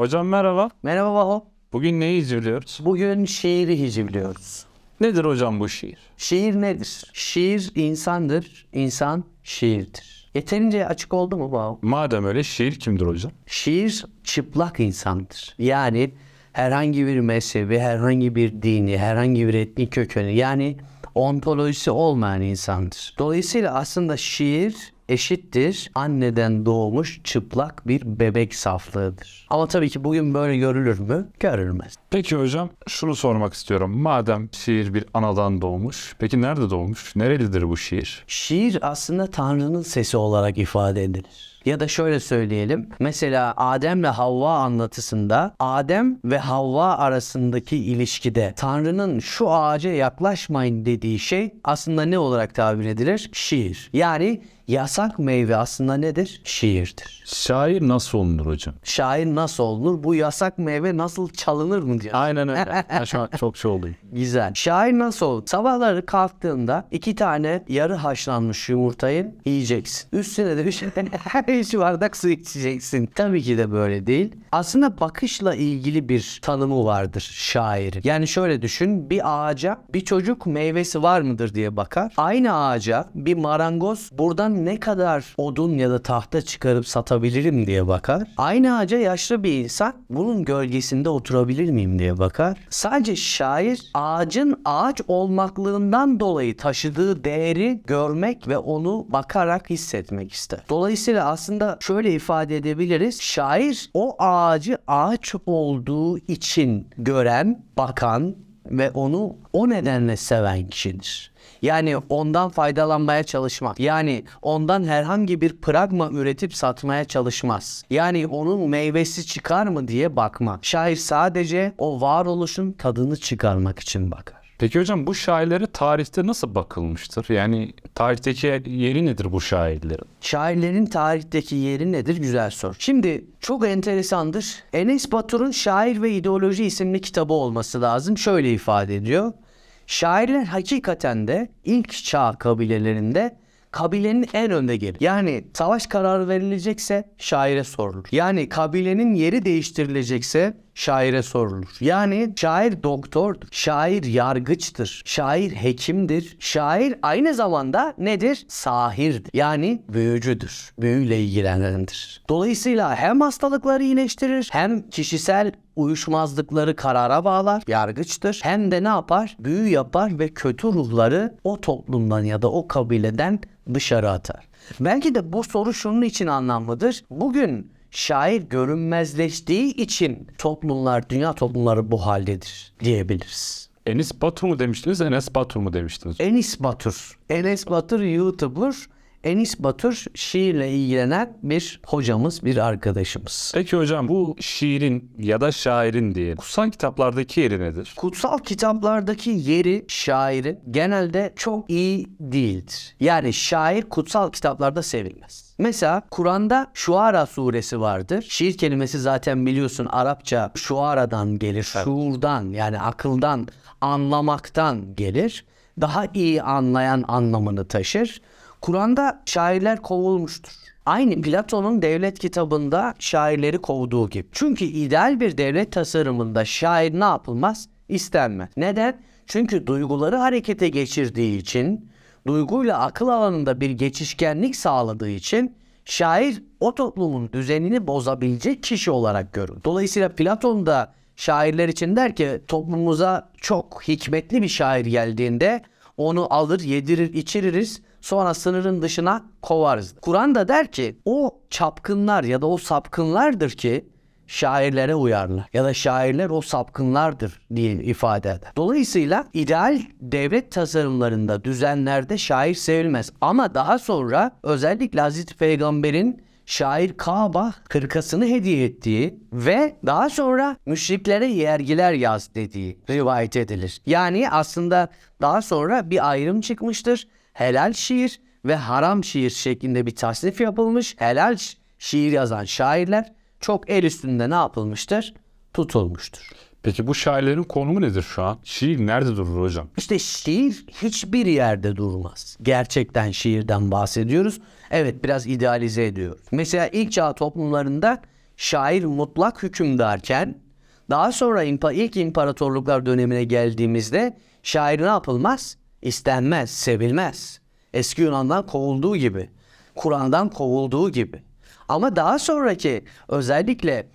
Hocam merhaba. Merhaba Baho. Bugün neyi izliyoruz? Bugün şiiri hicivliyoruz. Nedir hocam bu şiir? Şiir nedir? Şiir insandır, insan şiirdir. Yeterince açık oldu mu Baho? Madem öyle şiir kimdir hocam? Şiir çıplak insandır. Yani herhangi bir mezhebi, herhangi bir dini, herhangi bir etnik kökeni yani ontolojisi olmayan insandır. Dolayısıyla aslında şiir eşittir anneden doğmuş çıplak bir bebek saflığıdır. Ama tabii ki bugün böyle görülür mü? Görülmez. Peki hocam şunu sormak istiyorum. Madem şiir bir anadan doğmuş, peki nerede doğmuş? Nerelidir bu şiir? Şiir aslında Tanrı'nın sesi olarak ifade edilir. Ya da şöyle söyleyelim. Mesela Adem ve Havva anlatısında Adem ve Havva arasındaki ilişkide Tanrı'nın şu ağaca yaklaşmayın dediği şey aslında ne olarak tabir edilir? Şiir. Yani yasak meyve aslında nedir? Şiirdir. Şair nasıl olunur hocam? Şair nasıl olunur? Bu yasak meyve nasıl çalınır mı diyor. Aynen öyle. Çok şey oldu. Güzel. Şair nasıl olur? Sabahları kalktığında iki tane yarı haşlanmış yumurtayı yiyeceksin. Üstüne de üç, üç bardak su içeceksin. Tabii ki de böyle değil. Aslında bakışla ilgili bir tanımı vardır şairin. Yani şöyle düşün. Bir ağaca bir çocuk meyvesi var mıdır diye bakar. Aynı ağaca bir marangoz buradan ne kadar odun ya da tahta çıkarıp satabilirim diye bakar. Aynı ağaca yaşlı bir insan bunun gölgesinde oturabilir miyim diye bakar. Sadece şair ağacın ağaç olmaklığından dolayı taşıdığı değeri görmek ve onu bakarak hissetmek ister. Dolayısıyla aslında şöyle ifade edebiliriz. Şair o ağacı ağaç olduğu için gören, bakan ve onu o nedenle seven kişidir. Yani ondan faydalanmaya çalışmak. Yani ondan herhangi bir pragma üretip satmaya çalışmaz. Yani onun meyvesi çıkar mı diye bakmak. Şair sadece o varoluşun tadını çıkarmak için bakar. Peki hocam bu şairlere tarihte nasıl bakılmıştır? Yani tarihteki yeri nedir bu şairlerin? Şairlerin tarihteki yeri nedir? Güzel soru. Şimdi çok enteresandır. Enes Batur'un Şair ve İdeoloji isimli kitabı olması lazım. Şöyle ifade ediyor. Şairler hakikaten de ilk çağ kabilelerinde kabilenin en önde gelir. Yani savaş kararı verilecekse şaire sorulur. Yani kabilenin yeri değiştirilecekse şaire sorulur. Yani şair doktordur, şair yargıçtır, şair hekimdir, şair aynı zamanda nedir? Sahirdir. Yani büyücüdür, büyüyle ilgilenendir. Dolayısıyla hem hastalıkları iyileştirir hem kişisel uyuşmazlıkları karara bağlar, yargıçtır. Hem de ne yapar? Büyü yapar ve kötü ruhları o toplumdan ya da o kabileden dışarı atar. Belki de bu soru şunun için anlamlıdır. Bugün şair görünmezleştiği için toplumlar, dünya toplumları bu haldedir diyebiliriz. Enis Batur mu demiştiniz, Enes Batur mu demiştiniz? Enis Batur. Enes Batur YouTuber. Enis Batur şiirle ilgilenen bir hocamız, bir arkadaşımız. Peki hocam bu şiirin ya da şairin diye kutsal kitaplardaki yeri nedir? Kutsal kitaplardaki yeri şairin genelde çok iyi değildir. Yani şair kutsal kitaplarda sevilmez. Mesela Kur'an'da Şuara suresi vardır. Şiir kelimesi zaten biliyorsun Arapça şuaradan gelir. Şuurdan yani akıldan, anlamaktan gelir. Daha iyi anlayan anlamını taşır. Kur'an'da şairler kovulmuştur. Aynı Platon'un devlet kitabında şairleri kovduğu gibi. Çünkü ideal bir devlet tasarımında şair ne yapılmaz? İstenmez. Neden? Çünkü duyguları harekete geçirdiği için, duyguyla akıl alanında bir geçişkenlik sağladığı için şair o toplumun düzenini bozabilecek kişi olarak görür. Dolayısıyla Platon da şairler için der ki toplumumuza çok hikmetli bir şair geldiğinde onu alır, yedirir, içiririz. Sonra sınırın dışına kovarız. Kur'an da der ki o çapkınlar ya da o sapkınlardır ki şairlere uyarlar. Ya da şairler o sapkınlardır diye ifade eder. Dolayısıyla ideal devlet tasarımlarında, düzenlerde şair sevilmez. Ama daha sonra özellikle Hazreti Peygamber'in şair Kaaba kırkasını hediye ettiği ve daha sonra müşriklere yergiler yaz dediği rivayet edilir. Yani aslında daha sonra bir ayrım çıkmıştır. Helal şiir ve haram şiir şeklinde bir tasnif yapılmış. Helal şiir yazan şairler çok el üstünde ne yapılmıştır? Tutulmuştur. Peki bu şairlerin konumu nedir şu an? Şiir nerede durur hocam? İşte şiir hiçbir yerde durmaz. Gerçekten şiirden bahsediyoruz. Evet biraz idealize ediyoruz. Mesela ilk çağ toplumlarında şair mutlak hükümdarken daha sonra ilk imparatorluklar dönemine geldiğimizde şair ne yapılmaz? İstenmez, sevilmez. Eski Yunan'dan kovulduğu gibi. Kur'an'dan kovulduğu gibi. Ama daha sonraki özellikle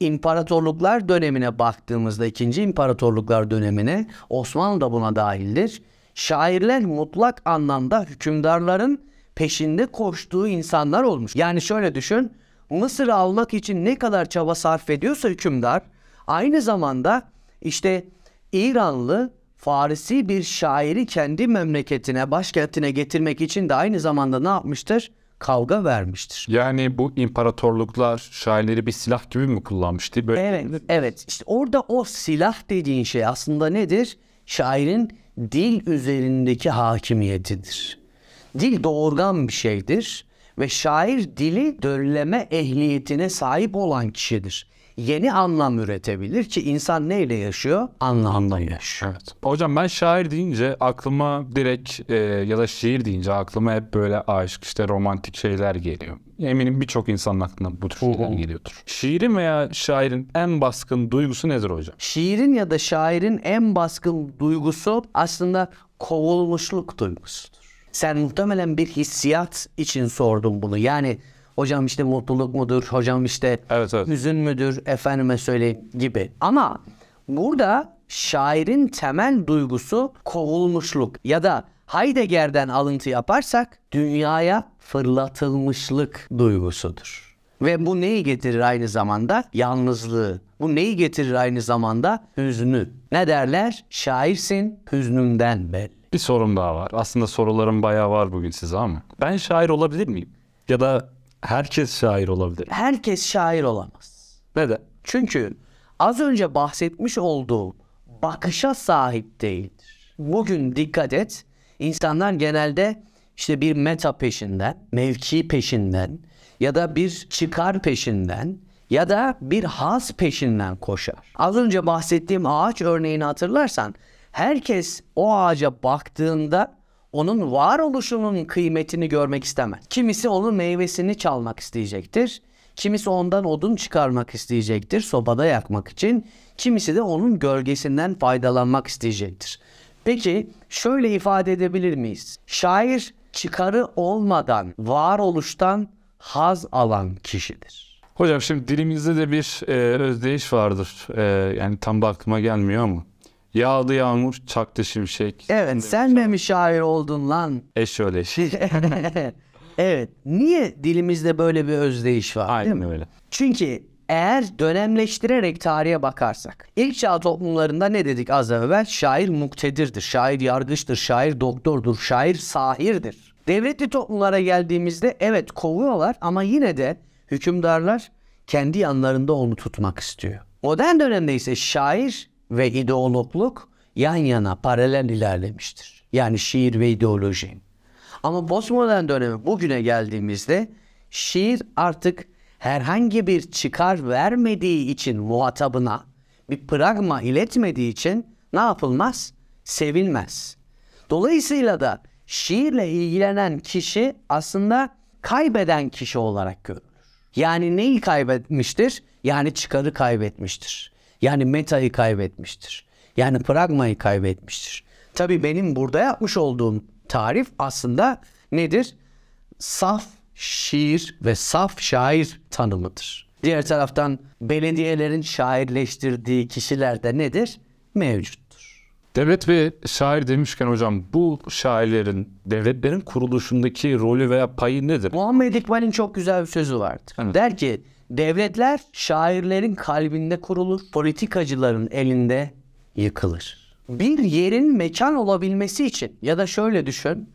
imparatorluklar dönemine baktığımızda ikinci imparatorluklar dönemine Osmanlı da buna dahildir. Şairler mutlak anlamda hükümdarların peşinde koştuğu insanlar olmuş. Yani şöyle düşün. Mısır'ı almak için ne kadar çaba sarf ediyorsa hükümdar aynı zamanda işte İranlı Farisi bir şairi kendi memleketine, başkentine getirmek için de aynı zamanda ne yapmıştır? Kavga vermiştir. Yani bu imparatorluklar şairleri bir silah gibi mi kullanmıştı? Böyle Evet, evet. İşte orada o silah dediğin şey aslında nedir? Şairin dil üzerindeki hakimiyetidir. Dil doğurgan bir şeydir ve şair dili dölleme ehliyetine sahip olan kişidir. Yeni anlam üretebilir ki insan neyle yaşıyor? Anlamla yaşıyor. Evet. Hocam ben şair deyince aklıma direkt e, ya da şiir deyince aklıma hep böyle aşk işte romantik şeyler geliyor. Eminim birçok insanın aklına bu tür şeyler geliyordur. Şiirin veya şairin en baskın duygusu nedir hocam? Şiirin ya da şairin en baskın duygusu aslında kovulmuşluk duygusudur. Sen muhtemelen bir hissiyat için sordun bunu. Yani hocam işte mutluluk mudur, hocam işte Evet, evet. hüzün müdür, efendime söyleyeyim gibi. Ama burada şairin temel duygusu kovulmuşluk ya da Heidegger'den alıntı yaparsak dünyaya fırlatılmışlık duygusudur. Ve bu neyi getirir aynı zamanda? Yalnızlığı. Bu neyi getirir aynı zamanda? Hüznü. Ne derler? Şairsin hüznünden belli. Bir sorum daha var. Aslında sorularım bayağı var bugün size ama. Ben şair olabilir miyim? Ya da herkes şair olabilir. Herkes şair olamaz. Neden? Çünkü az önce bahsetmiş olduğum bakışa sahip değildir. Bugün dikkat et, insanlar genelde işte bir meta peşinden, mevki peşinden ya da bir çıkar peşinden ya da bir haz peşinden koşar. Az önce bahsettiğim ağaç örneğini hatırlarsan herkes o ağaca baktığında onun varoluşunun kıymetini görmek istemez. Kimisi onun meyvesini çalmak isteyecektir. Kimisi ondan odun çıkarmak isteyecektir sobada yakmak için. Kimisi de onun gölgesinden faydalanmak isteyecektir. Peki şöyle ifade edebilir miyiz? Şair çıkarı olmadan varoluştan haz alan kişidir. Hocam şimdi dilimizde de bir e, özdeyiş vardır. E, yani tam da aklıma gelmiyor ama. Yağdı yağmur, çaktı şimşek. Evet sen de mi şair oldun lan? Eş şöyle eş. evet. Niye dilimizde böyle bir özdeyiş var? değil mi? Aynen öyle. Çünkü eğer dönemleştirerek tarihe bakarsak, ilk çağ toplumlarında ne dedik az evvel? Şair muktedirdir, şair yargıçtır, şair doktordur, şair sahirdir. Devletli toplumlara geldiğimizde evet kovuyorlar ama yine de hükümdarlar kendi yanlarında onu tutmak istiyor. Modern dönemde ise şair ve ideologluk yan yana paralel ilerlemiştir. Yani şiir ve ideoloji. Ama postmodern döneme bugüne geldiğimizde şiir artık herhangi bir çıkar vermediği için muhatabına bir pragma iletmediği için ne yapılmaz? Sevilmez. Dolayısıyla da şiirle ilgilenen kişi aslında kaybeden kişi olarak görülür. Yani neyi kaybetmiştir? Yani çıkarı kaybetmiştir. Yani metayı kaybetmiştir. Yani pragmayı kaybetmiştir. Tabii benim burada yapmış olduğum tarif aslında nedir? Saf şiir ve saf şair tanımıdır. Diğer taraftan belediyelerin şairleştirdiği kişiler de nedir? Mevcuttur. Devlet ve şair demişken hocam bu şairlerin devletlerin kuruluşundaki rolü veya payı nedir? Muhammed İkbal'in çok güzel bir sözü vardır. Evet. Der ki devletler şairlerin kalbinde kurulur, politikacıların elinde yıkılır. Bir yerin mekan olabilmesi için ya da şöyle düşün.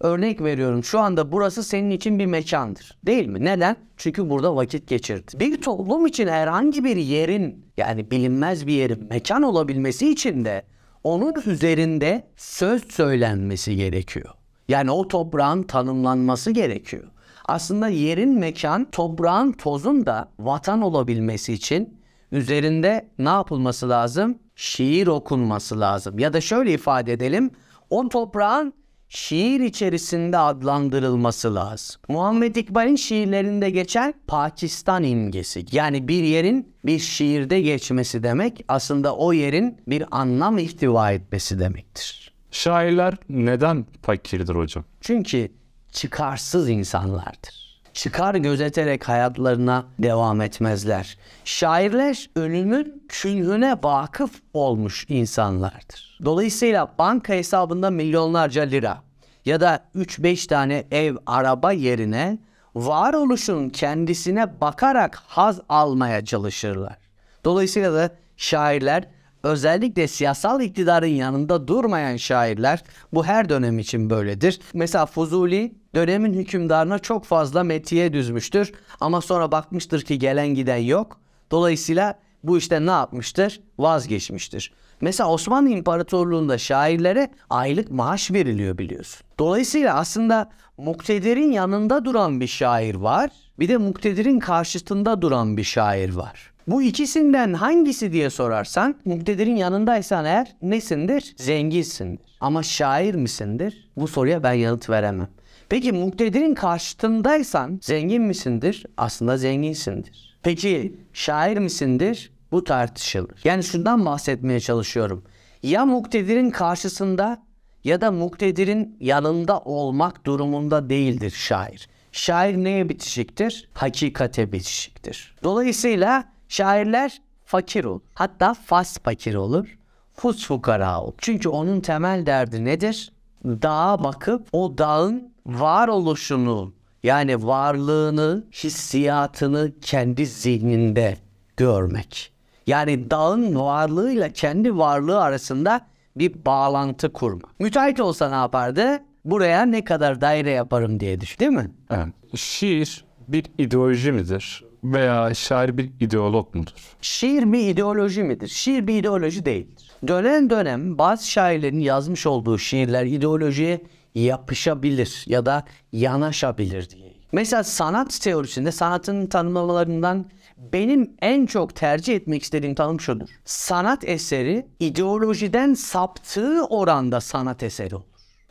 Örnek veriyorum şu anda burası senin için bir mekandır. Değil mi? Neden? Çünkü burada vakit geçirdin. Bir toplum için herhangi bir yerin yani bilinmez bir yerin mekan olabilmesi için de onun üzerinde söz söylenmesi gerekiyor. Yani o toprağın tanımlanması gerekiyor. Aslında yerin mekan, toprağın tozun da vatan olabilmesi için üzerinde ne yapılması lazım? Şiir okunması lazım. Ya da şöyle ifade edelim. O toprağın şiir içerisinde adlandırılması lazım. Muhammed İkbal'in şiirlerinde geçen Pakistan imgesi. Yani bir yerin bir şiirde geçmesi demek aslında o yerin bir anlam ihtiva etmesi demektir. Şairler neden fakirdir hocam? Çünkü çıkarsız insanlardır. Çıkar gözeterek hayatlarına devam etmezler. Şairler ölümün künhüne vakıf olmuş insanlardır. Dolayısıyla banka hesabında milyonlarca lira ya da 3-5 tane ev, araba yerine varoluşun kendisine bakarak haz almaya çalışırlar. Dolayısıyla da şairler özellikle siyasal iktidarın yanında durmayan şairler bu her dönem için böyledir. Mesela Fuzuli dönemin hükümdarına çok fazla metiye düzmüştür ama sonra bakmıştır ki gelen giden yok. Dolayısıyla bu işte ne yapmıştır? Vazgeçmiştir. Mesela Osmanlı İmparatorluğu'nda şairlere aylık maaş veriliyor biliyorsun. Dolayısıyla aslında muktedirin yanında duran bir şair var. Bir de muktedirin karşısında duran bir şair var. Bu ikisinden hangisi diye sorarsan muktedirin yanındaysan eğer nesindir? Zenginsindir. Ama şair misindir? Bu soruya ben yanıt veremem. Peki muktedirin karşıtındaysan zengin misindir? Aslında zenginsindir. Peki şair misindir? Bu tartışılır. Yani şundan bahsetmeye çalışıyorum. Ya muktedirin karşısında ya da muktedirin yanında olmak durumunda değildir şair. Şair neye bitişiktir? Hakikate bitişiktir. Dolayısıyla şairler fakir olur. Hatta fas fakir olur. Fus fukara olur. Çünkü onun temel derdi nedir? Dağa bakıp o dağın varoluşunu yani varlığını, hissiyatını kendi zihninde görmek. Yani dağın varlığıyla kendi varlığı arasında bir bağlantı kurma. Müteahhit olsa ne yapardı? Buraya ne kadar daire yaparım diye düş değil mi? Evet. Şiir bir ideoloji midir? Veya şair bir ideolog mudur? Şiir bir ideoloji midir? Şiir bir ideoloji değildir. Dönem dönem bazı şairlerin yazmış olduğu şiirler ideolojiye yapışabilir ya da yanaşabilir diye. Mesela sanat teorisinde sanatın tanımlamalarından benim en çok tercih etmek istediğim tanım şudur. Sanat eseri ideolojiden saptığı oranda sanat eseri olur.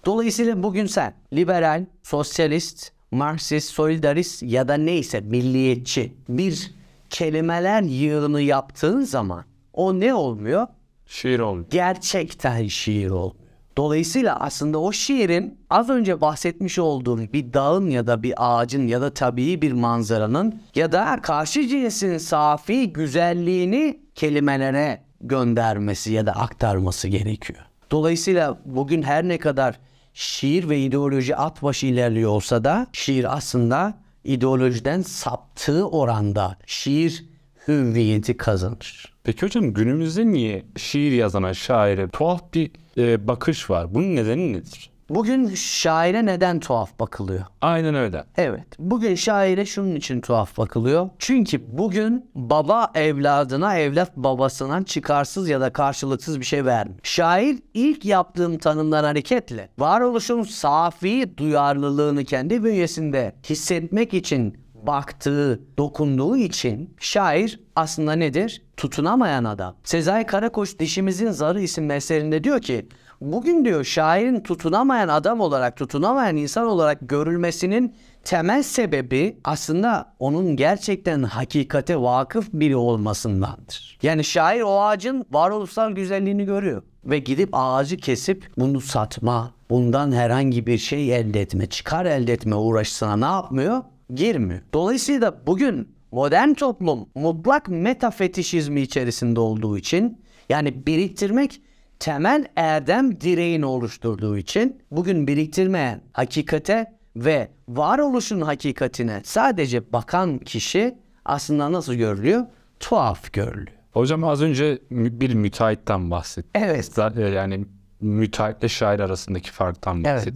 Dolayısıyla bugün sen liberal, sosyalist, Marksist, solidarist ya da neyse milliyetçi bir kelimeler yığını yaptığın zaman o ne olmuyor? Şiir olmuyor. Gerçekten şiir olmuyor. Dolayısıyla aslında o şiirin az önce bahsetmiş olduğum bir dağın ya da bir ağacın ya da tabii bir manzaranın ya da karşı cinsin safi güzelliğini kelimelere göndermesi ya da aktarması gerekiyor. Dolayısıyla bugün her ne kadar şiir ve ideoloji at başı ilerliyor olsa da şiir aslında ideolojiden saptığı oranda şiir hüviyeti kazanır. Peki hocam günümüzde niye şiir yazana şaire tuhaf bir e, bakış var? Bunun nedeni nedir? Bugün şaire neden tuhaf bakılıyor? Aynen öyle. Evet. Bugün şaire şunun için tuhaf bakılıyor. Çünkü bugün baba evladına, evlat babasına çıkarsız ya da karşılıksız bir şey vermiyor. Şair ilk yaptığım tanımdan hareketle varoluşun safi duyarlılığını kendi bünyesinde hissetmek için baktığı, dokunduğu için şair aslında nedir? Tutunamayan adam. Sezai Karakoç Dişimizin Zarı isimli eserinde diyor ki Bugün diyor şairin tutunamayan adam olarak, tutunamayan insan olarak görülmesinin temel sebebi aslında onun gerçekten hakikate vakıf biri olmasındandır. Yani şair o ağacın varoluşsal güzelliğini görüyor ve gidip ağacı kesip bunu satma, bundan herhangi bir şey elde etme, çıkar elde etme uğraşısına ne yapmıyor? Girmiyor. Dolayısıyla bugün modern toplum mutlak metafetişizmi içerisinde olduğu için yani biriktirmek temel erdem direğini oluşturduğu için bugün biriktirmeyen hakikate ve varoluşun hakikatine sadece bakan kişi aslında nasıl görülüyor? Tuhaf görülüyor. Hocam az önce bir müteahhitten bahsettiniz. Evet. E, Yani müteahhitle şair arasındaki farktan Evet.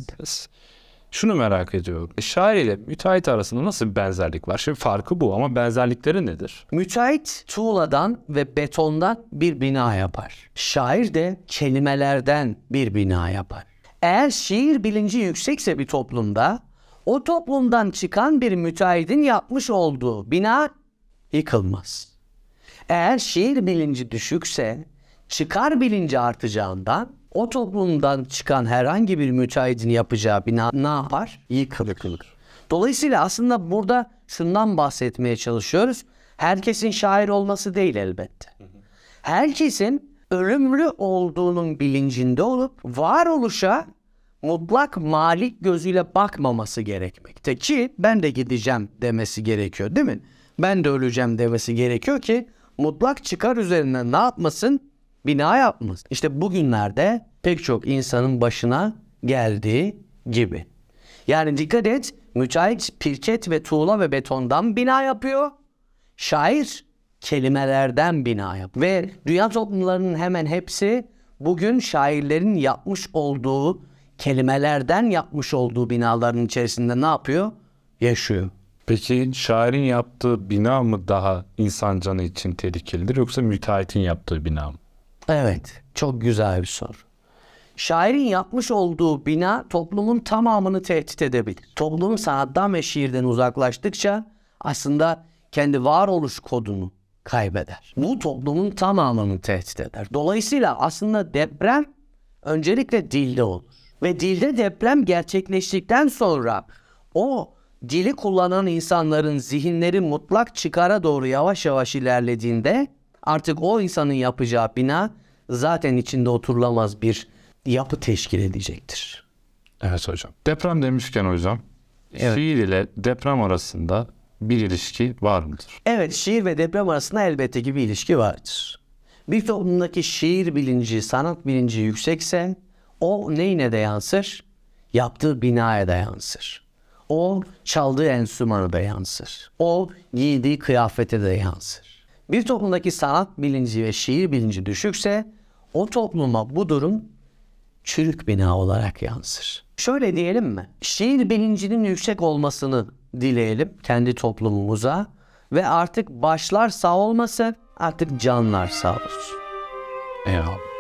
Şunu merak ediyorum. Şair ile müteahhit arasında nasıl bir benzerlik var? Şimdi farkı bu ama benzerlikleri nedir? Müteahhit tuğladan ve betondan bir bina yapar. Şair de kelimelerden bir bina yapar. Eğer şiir bilinci yüksekse bir toplumda o toplumdan çıkan bir müteahhitin yapmış olduğu bina yıkılmaz. Eğer şiir bilinci düşükse çıkar bilinci artacağından o toplumdan çıkan herhangi bir müteahhitin yapacağı bina ne yapar? Yıkılır. Dolayısıyla aslında burada şundan bahsetmeye çalışıyoruz. Herkesin şair olması değil elbette. Herkesin ölümlü olduğunun bilincinde olup varoluşa mutlak malik gözüyle bakmaması gerekmekte ki ben de gideceğim demesi gerekiyor değil mi? Ben de öleceğim demesi gerekiyor ki mutlak çıkar üzerinden ne yapmasın? Bina yapmasın. İşte bugünlerde pek çok insanın başına geldiği gibi. Yani dikkat et müteahhit pirket ve tuğla ve betondan bina yapıyor. Şair kelimelerden bina yap. Ve dünya toplumlarının hemen hepsi bugün şairlerin yapmış olduğu kelimelerden yapmış olduğu binaların içerisinde ne yapıyor? Yaşıyor. Peki şairin yaptığı bina mı daha insan canı için tehlikelidir yoksa müteahhitin yaptığı bina mı? Evet, çok güzel bir soru. Şairin yapmış olduğu bina toplumun tamamını tehdit edebilir. Toplum sanattan ve şiirden uzaklaştıkça aslında kendi varoluş kodunu kaybeder. Bu toplumun tamamını tehdit eder. Dolayısıyla aslında deprem öncelikle dilde olur. Ve dilde deprem gerçekleştikten sonra o dili kullanan insanların zihinleri mutlak çıkara doğru yavaş yavaş ilerlediğinde artık o insanın yapacağı bina zaten içinde oturulamaz bir yapı teşkil edecektir. Evet hocam. Deprem demişken hocam şiir ile deprem arasında bir ilişki var mıdır? Evet şiir ve deprem arasında elbette ki bir ilişki vardır. Bir toplumdaki şiir bilinci, sanat bilinci yüksekse o neyine de yansır? Yaptığı binaya da yansır. O çaldığı enstrümanı da yansır. O giydiği kıyafete de yansır. Bir toplumdaki sanat bilinci ve şiir bilinci düşükse o topluma bu durum çürük bina olarak yansır. Şöyle diyelim mi? Şiir bilincinin yüksek olmasını dileyelim kendi toplumumuza ve artık başlar sağ olmasın artık canlar sağ olsun. Eyvallah.